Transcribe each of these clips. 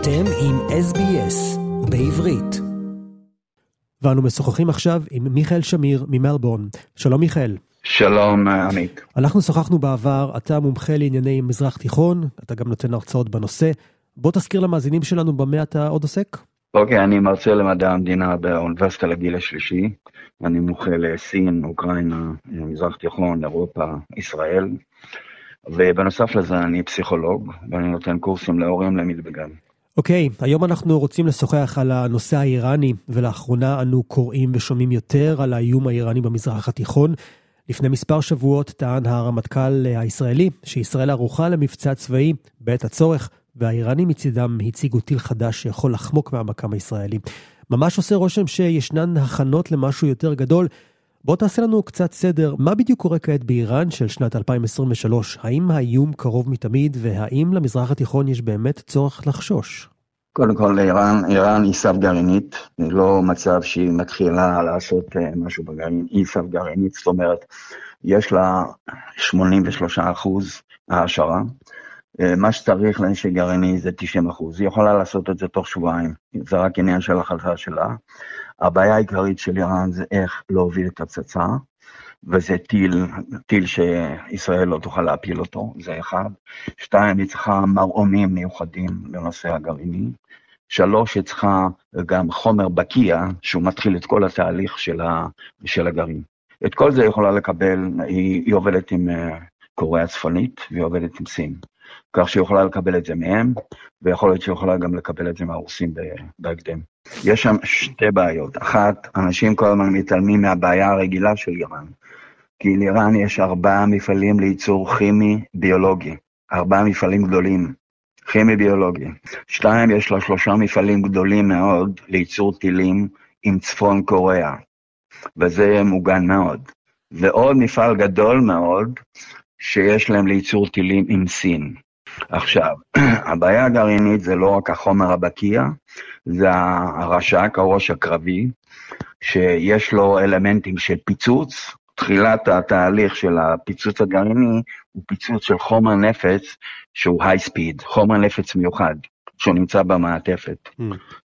אתם עם SBS בעברית. ואנו משוחחים עכשיו עם מיכאל שמיר ממלבורן. שלום מיכאל. שלום עמית. אנחנו שוחחנו בעבר, אתה מומחה לענייני מזרח תיכון, אתה גם נותן הרצאות בנושא. בוא תזכיר למאזינים שלנו במה אתה עוד עוסק. אוקיי, אני מרצה למדע המדינה באוניברסיטה לגיל השלישי. אני מומחה לסין, אוקראינה, מזרח תיכון, אירופה, ישראל. ובנוסף לזה אני פסיכולוג, ואני נותן קורסים להורים למדבגן. אוקיי, okay, היום אנחנו רוצים לשוחח על הנושא האיראני, ולאחרונה אנו קוראים ושומעים יותר על האיום האיראני במזרח התיכון. לפני מספר שבועות טען הרמטכ"ל הישראלי שישראל ערוכה למבצע צבאי בעת הצורך, והאיראנים מצידם הציגו טיל חדש שיכול לחמוק מהמקם הישראלי. ממש עושה רושם שישנן הכנות למשהו יותר גדול. בוא תעשה לנו קצת סדר, מה בדיוק קורה כעת באיראן של שנת 2023? האם האיום קרוב מתמיד, והאם למזרח התיכון יש באמת צורך לחשוש? קודם כל, איראן, איראן היא סף גרעינית, זה לא מצב שהיא מתחילה לעשות אה, משהו בגרעין, היא סף גרעינית, זאת אומרת, יש לה 83 אחוז העשרה, אה, מה שצריך לנשק גרעיני זה 90 אחוז, היא יכולה לעשות את זה תוך שבועיים, זה רק עניין של החלטה שלה. הבעיה העיקרית של איראן זה איך להוביל את הפצצה, וזה טיל, טיל שישראל לא תוכל להפיל אותו, זה אחד. שתיים, היא צריכה מרעומים מיוחדים לנושא הגרעיני. שלוש, היא צריכה גם חומר בקיע, שהוא מתחיל את כל התהליך של, ה, של הגרעין. את כל זה היא יכולה לקבל, היא, היא עובדת עם אה, קוריאה הצפונית והיא עובדת עם סין. כך שהיא יכולה לקבל את זה מהם, ויכול להיות שהיא יכולה גם לקבל את זה מהרוסים בהקדם. יש שם שתי בעיות. אחת, אנשים כל הזמן מתעלמים מהבעיה הרגילה של איראן. כי לאיראן יש ארבעה מפעלים לייצור כימי ביולוגי. ארבעה מפעלים גדולים, כימי ביולוגי. שתיים, יש לה שלושה מפעלים גדולים מאוד לייצור טילים עם צפון קוריאה. וזה מוגן מאוד. ועוד מפעל גדול מאוד שיש להם לייצור טילים עם סין. עכשיו, הבעיה הגרעינית זה לא רק החומר הבקיע, זה הרש"ק, הראש הקרבי, שיש לו אלמנטים של פיצוץ. תחילת התהליך של הפיצוץ הגרעיני הוא פיצוץ של חומר נפץ שהוא היי ספיד, חומר נפץ מיוחד, שהוא נמצא במעטפת. Mm.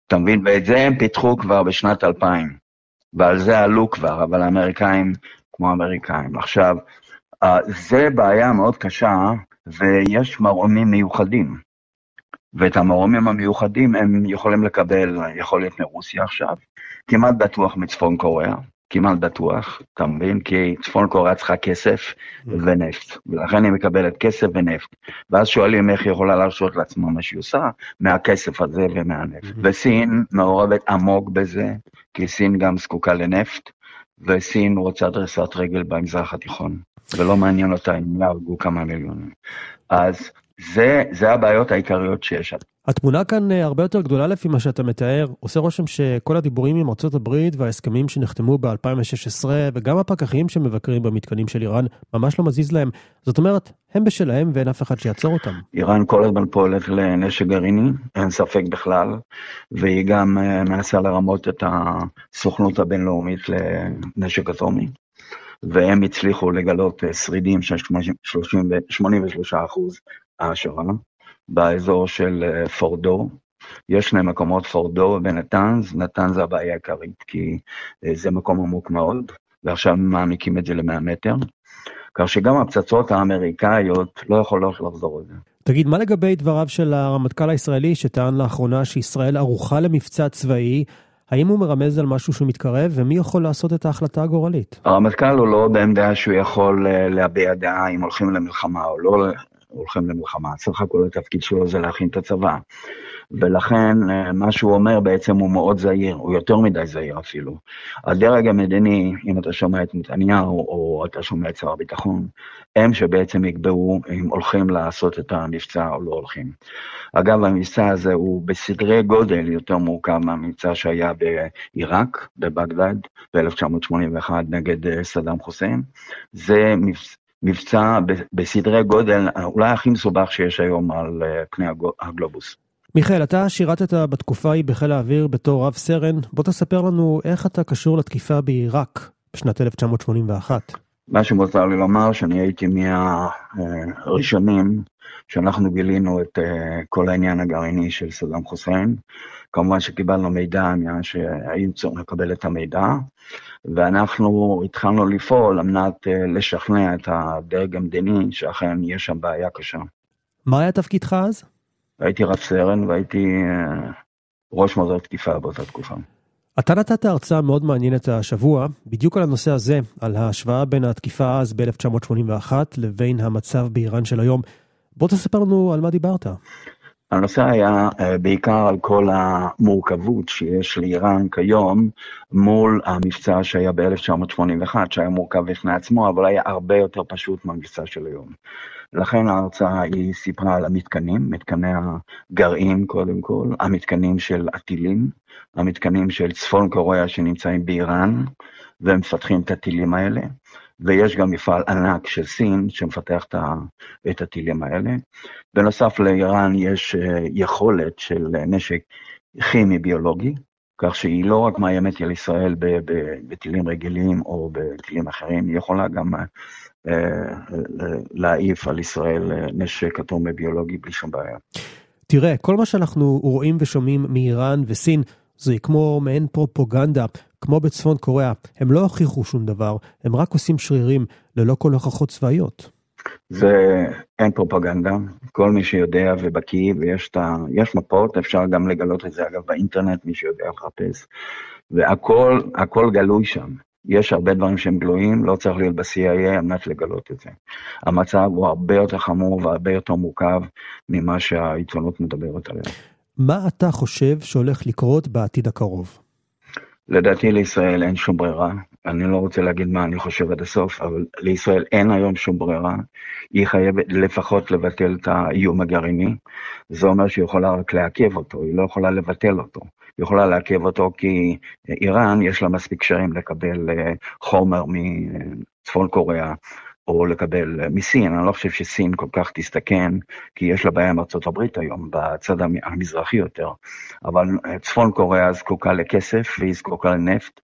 אתה מבין? ואת זה הם פיתחו כבר בשנת 2000, ועל זה עלו כבר, אבל האמריקאים כמו האמריקאים. עכשיו, אה, זה בעיה מאוד קשה, ויש מרעומים מיוחדים. ואת המרעומים המיוחדים הם יכולים לקבל, יכול להיות מרוסיה עכשיו, כמעט בטוח מצפון קוריאה, כמעט בטוח, אתה מבין? כי צפון קוריאה צריכה כסף mm. ונפט, ולכן היא מקבלת כסף ונפט. ואז שואלים איך היא יכולה להרשות לעצמה מה שהיא עושה, מהכסף הזה ומהנפט. Mm-hmm. וסין מעורבת עמוק בזה, כי סין גם זקוקה לנפט, וסין רוצה דריסת רגל במזרח התיכון. ולא מעניין אותה אם יהרגו כמה מיליונים. אז זה, זה הבעיות העיקריות שיש. התמונה כאן אה, הרבה יותר גדולה לפי מה שאתה מתאר. עושה רושם שכל הדיבורים עם ארה"ב וההסכמים שנחתמו ב-2016, וגם הפקחים שמבקרים במתקנים של איראן, ממש לא מזיז להם. זאת אומרת, הם בשלהם ואין אף אחד שיעצור אותם. איראן כל הזמן פועלת לנשק גרעיני, אין ספק בכלל, והיא גם אה, מנסה לרמות את הסוכנות הבינלאומית לנשק אטומי. והם הצליחו לגלות אה, שרידים של 83 אחוז העשרה באזור של אה, פורדו. יש שני מקומות, פורדו ונתנז, נתנז זה הבעיה העיקרית, כי אה, זה מקום עמוק מאוד, ועכשיו מעמיקים את זה ל-100 מטר. כך שגם הפצצות האמריקאיות לא יכולות לחזור על זה. תגיד, מה לגבי דבריו של הרמטכ"ל הישראלי שטען לאחרונה שישראל ערוכה למבצע צבאי האם הוא מרמז על משהו שהוא מתקרב, ומי יכול לעשות את ההחלטה הגורלית? הרמטכ"ל הוא לא בעמדה שהוא יכול אה, להביע דעה אם הולכים למלחמה או לא הולכים למלחמה. סך הכל התפקיד שלו זה להכין את הצבא. ולכן אה, מה שהוא אומר בעצם הוא מאוד זהיר, הוא יותר מדי זהיר אפילו. הדרג המדיני, אם אתה שומע את נתניהו או אתה שומע את שר הביטחון, הם שבעצם יקבעו אם הולכים לעשות את המבצע או לא הולכים. אגב, המבצע הזה הוא בסדרי גודל יותר מורכב מהמבצע שהיה בעיראק, בבגדד, ב-1981 נגד אה, סדאם חוסיין. זה מבצע בסדרי גודל אולי הכי מסובך שיש היום על אה, פני הגלובוס. מיכאל, אתה שירתת בתקופה ההיא בחיל האוויר בתור רב סרן, בוא תספר לנו איך אתה קשור לתקיפה בעיראק בשנת 1981. מה שמותר לי לומר, שאני הייתי מהראשונים שאנחנו גילינו את כל העניין הגרעיני של סדאם חוסיין. כמובן שקיבלנו מידע מה שהיינו צריכים לקבל את המידע, ואנחנו התחלנו לפעול על מנת לשכנע את הדרג המדיני שאכן יש שם בעיה קשה. מה היה תפקידך אז? הייתי רב סרן והייתי ראש מוזר תקיפה באותה תקופה. אתה נתת הרצאה מאוד מעניינת השבוע, בדיוק על הנושא הזה, על ההשוואה בין התקיפה אז ב-1981 לבין המצב באיראן של היום. בוא תספר לנו על מה דיברת. הנושא היה בעיקר על כל המורכבות שיש לאיראן כיום מול המבצע שהיה ב-1981, שהיה מורכב בפני עצמו, אבל היה הרבה יותר פשוט מהמבצע של היום. לכן ההרצאה היא סיפרה על המתקנים, מתקני הגרעין קודם כל, המתקנים של הטילים, המתקנים של צפון קוריאה שנמצאים באיראן, והם מפתחים את הטילים האלה, ויש גם מפעל ענק של סין שמפתח את הטילים האלה. בנוסף לאיראן יש יכולת של נשק כימי ביולוגי, כך שהיא לא רק מאיימת על ישראל בטילים רגילים או בטילים אחרים, היא יכולה גם להעיף על ישראל נשק אטומי ביולוגי בלי שום בעיה. תראה, כל מה שאנחנו רואים ושומעים מאיראן וסין, זה כמו מעין פרופוגנדה, כמו בצפון קוריאה. הם לא הוכיחו שום דבר, הם רק עושים שרירים ללא כל הוכחות צבאיות. זה אין פרופגנדה, כל מי שיודע ובקיא, ויש ה... מפות, אפשר גם לגלות את זה אגב באינטרנט, מי שיודע לחפש, והכל, הכל גלוי שם. יש הרבה דברים שהם גלויים, לא צריך להיות ב-CIA על מנת לגלות את זה. המצב הוא הרבה יותר חמור והרבה יותר מורכב ממה שהעיתונות מדברת עליה. מה אתה חושב שהולך לקרות בעתיד הקרוב? לדעתי לישראל אין שום ברירה. אני לא רוצה להגיד מה אני חושב עד הסוף, אבל לישראל אין היום שום ברירה. היא חייבת לפחות לבטל את האיום הגרעיני. זה אומר שהיא יכולה רק לעכב אותו, היא לא יכולה לבטל אותו. יכולה לעכב אותו כי איראן יש לה מספיק קשרים לקבל חומר מצפון קוריאה. או לקבל מסין, אני לא חושב שסין כל כך תסתכן, כי יש לה בעיה עם ארה"ב היום, בצד המזרחי יותר, אבל צפון קוריאה זקוקה לכסף והיא זקוקה לנפט,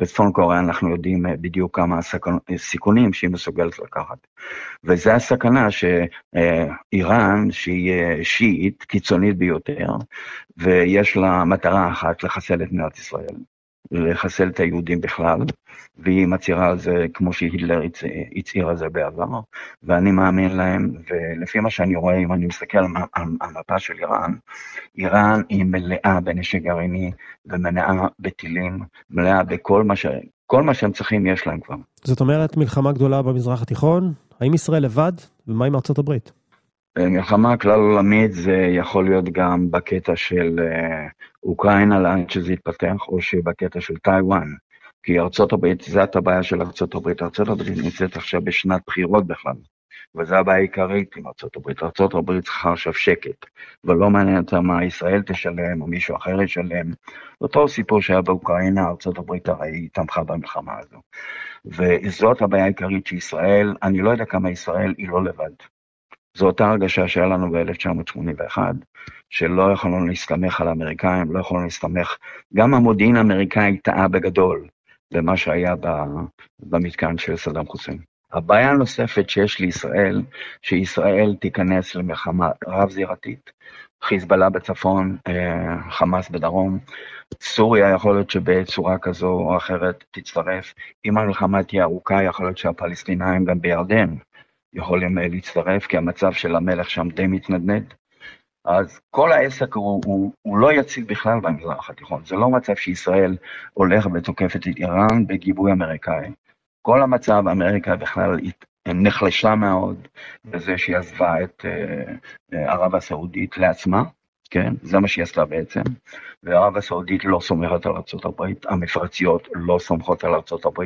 בצפון קוריאה אנחנו יודעים בדיוק כמה סיכונים שהיא מסוגלת לקחת. וזו הסכנה שאיראן, שהיא שיעית, קיצונית ביותר, ויש לה מטרה אחת, לחסל את מדינת ישראל. לחסל את היהודים בכלל, והיא מצהירה על זה כמו שהיטלר הצהיר על זה בעבר, ואני מאמין להם, ולפי מה שאני רואה, אם אני מסתכל על המפה של איראן, איראן היא מלאה בנשק גרעיני ומלאה בטילים, מלאה בכל מה ש... כל מה שהם צריכים יש להם כבר. זאת אומרת מלחמה גדולה במזרח התיכון, האם ישראל לבד, ומה עם ארצות הברית? מלחמה כלל עולמית זה יכול להיות גם בקטע של אוקראינה לאן שזה יתפתח, או שבקטע של טיוואן. כי ארצות הברית, זאת הבעיה של ארצות הברית. ארצות הברית נמצאת עכשיו בשנת בחירות בכלל, וזו הבעיה העיקרית עם ארצות הברית. ארצות הברית צריכה עכשיו שקט, ולא מעניין אותה מה ישראל תשלם או מישהו אחר ישלם. אותו סיפור שהיה באוקראינה, ארצות הברית הרי תמכה במלחמה הזו. וזאת הבעיה העיקרית שישראל, אני לא יודע כמה ישראל היא לא לבד. זו אותה הרגשה שהיה לנו ב-1981, שלא יכולנו להסתמך על האמריקאים, לא יכולנו להסתמך, גם המודיעין האמריקאי טעה בגדול במה שהיה במתקן של סדאם חוסיין. הבעיה הנוספת שיש לישראל, שישראל תיכנס למלחמה רב-זירתית, חיזבאללה בצפון, אה, חמאס בדרום, סוריה יכול להיות שבצורה כזו או אחרת תצטרף. אם המלחמה תהיה ארוכה, יכול להיות שהפלסטינאים גם בירדן יכולים להצטרף, כי המצב של המלך שם די מתנדנד. אז כל העסק הוא, הוא, הוא לא יציב בכלל במזרח התיכון. זה לא מצב שישראל הולך ותוקפת את איראן בגיבוי אמריקאי. כל המצב, אמריקה בכלל נחלשה מאוד בזה שהיא עזבה את ערב הסעודית לעצמה, כן? זה מה שהיא עשתה בעצם. וערב הסעודית לא סומכת על ארה"ב, המפרציות לא סומכות על ארה"ב,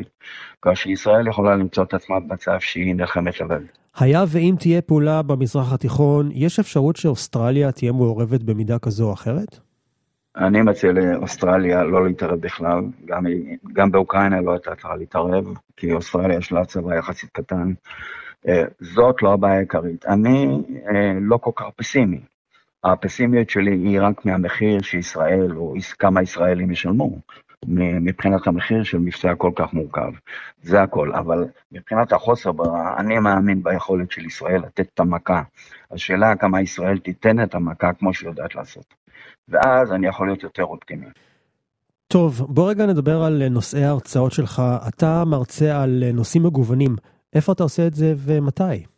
כאשר ישראל יכולה למצוא את עצמה במצב שהיא נלחמת לבד. היה ואם תהיה פעולה במזרח התיכון, יש אפשרות שאוסטרליה תהיה מעורבת במידה כזו או אחרת? אני מציע לאוסטרליה לא להתערב בכלל, גם, גם באוקראינה לא הייתה צריכה להתערב, כי אוסטרליה יש לה צבא יחסית קטן. זאת לא הבעיה העיקרית. אני לא כל כך פסימי. הפסימיות שלי היא רק מהמחיר שישראל או כמה ישראלים ישלמו. מבחינת המחיר של מבצע כל כך מורכב. זה הכל. אבל מבחינת החוסר ברירה, אני מאמין ביכולת של ישראל לתת את המכה. השאלה כמה ישראל תיתן את המכה כמו שהיא יודעת לעשות. ואז אני יכול להיות יותר אופטימי. טוב, בוא רגע נדבר על נושאי ההרצאות שלך. אתה מרצה על נושאים מגוונים. איפה אתה עושה את זה ומתי?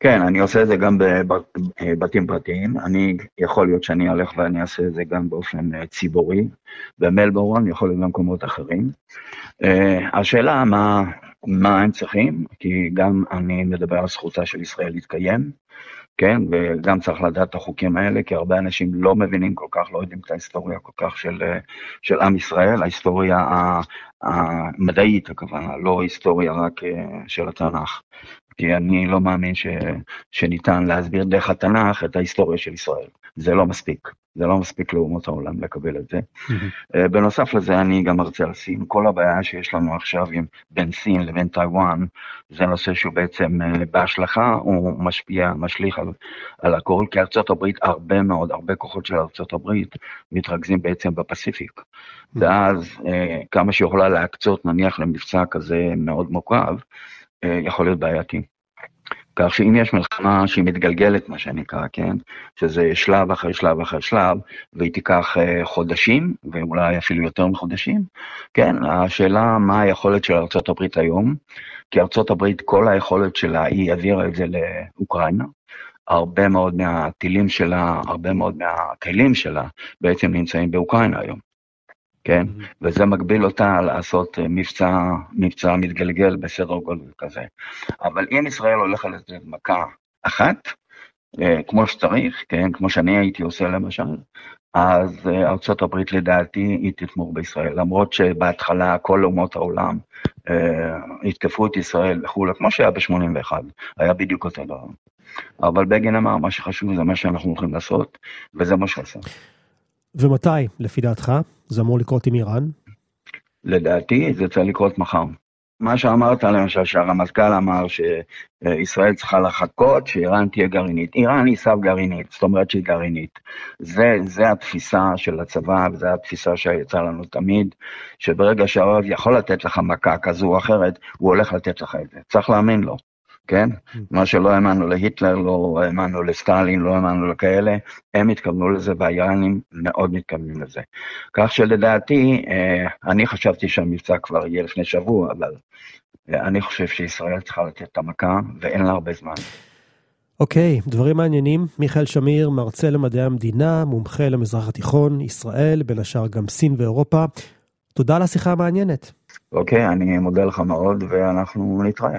כן, אני עושה את זה גם בבתים פרטיים. אני, יכול להיות שאני הולך ואני אעשה את זה גם באופן אה, ציבורי, במלבורן, יכול להיות במקומות אחרים. אה, השאלה מה, מה הם צריכים, כי גם אני מדבר על זכותה של ישראל להתקיים, כן, וגם צריך לדעת את החוקים האלה, כי הרבה אנשים לא מבינים כל כך, לא יודעים את ההיסטוריה כל כך של, אה, של עם ישראל, ההיסטוריה המדעית הכוונה, לא היסטוריה רק של התנ"ך. כי אני לא מאמין ש, שניתן להסביר דרך התנ"ך את ההיסטוריה של ישראל. זה לא מספיק. זה לא מספיק לאומות העולם לקבל את זה. Mm-hmm. בנוסף לזה, אני גם מרצה על סין. כל הבעיה שיש לנו עכשיו עם בין סין לבין טיוואן, זה נושא שהוא בעצם אה, בהשלכה, הוא משפיע, משליך על, על הכל, כי ארצות הברית, הרבה מאוד, הרבה כוחות של ארצות הברית מתרכזים בעצם בפסיפיק. Mm-hmm. ואז אה, כמה שיכולה להקצות, נניח למבצע כזה מאוד מורכב, אה, יכול להיות בעייתי. כך שאם יש מלחמה שהיא מתגלגלת, מה שנקרא, כן? שזה שלב אחרי שלב אחרי שלב, והיא תיקח uh, חודשים, ואולי אפילו יותר מחודשים, כן? השאלה מה היכולת של ארה"ב היום, כי ארה"ב, כל היכולת שלה, היא העבירה את זה לאוקראינה. הרבה מאוד מהטילים שלה, הרבה מאוד מהכלים שלה, בעצם נמצאים באוקראינה היום. כן? Mm-hmm. וזה מגביל אותה לעשות אה, מבצע, מבצע מתגלגל בסדר גודל כזה. אבל אם ישראל הולכת לתת מכה אחת, אה, כמו שצריך, כן? כמו שאני הייתי עושה למשל, אז אה, ארצות הברית לדעתי היא תתמוך בישראל, למרות שבהתחלה כל אומות העולם אה, יתקפו את ישראל וכולי, כמו שהיה ב-81, היה בדיוק אותו דבר. אבל בגין אמר, מה שחשוב זה מה שאנחנו הולכים לעשות, וזה מה שעשה. ומתי, לפי דעתך, זה אמור לקרות עם איראן? לדעתי, זה צריך לקרות מחר. מה שאמרת, למשל, שהרמטכ"ל אמר שישראל צריכה לחכות שאיראן תהיה גרעינית. איראן היא סף גרעינית, זאת אומרת שהיא גרעינית. זה, זה התפיסה של הצבא, וזו התפיסה שיצאה לנו תמיד, שברגע שהאוהב יכול לתת לך מכה כזו או אחרת, הוא הולך לתת לך את זה. צריך להאמין לו. כן? Mm. מה שלא האמנו להיטלר, לא האמנו לסטלין, לא האמנו לכאלה, הם התכוונו לזה והאיראנים מאוד מתכוונים לזה. כך שלדעתי, אה, אני חשבתי שהמבצע כבר יהיה לפני שבוע, אבל אה, אני חושב שישראל צריכה לתת את המכה ואין לה הרבה זמן. אוקיי, okay, דברים מעניינים. מיכאל שמיר, מרצה למדעי המדינה, מומחה למזרח התיכון, ישראל, בין השאר גם סין ואירופה. תודה על השיחה המעניינת. אוקיי, okay, אני מודה לך מאוד ואנחנו נתראה.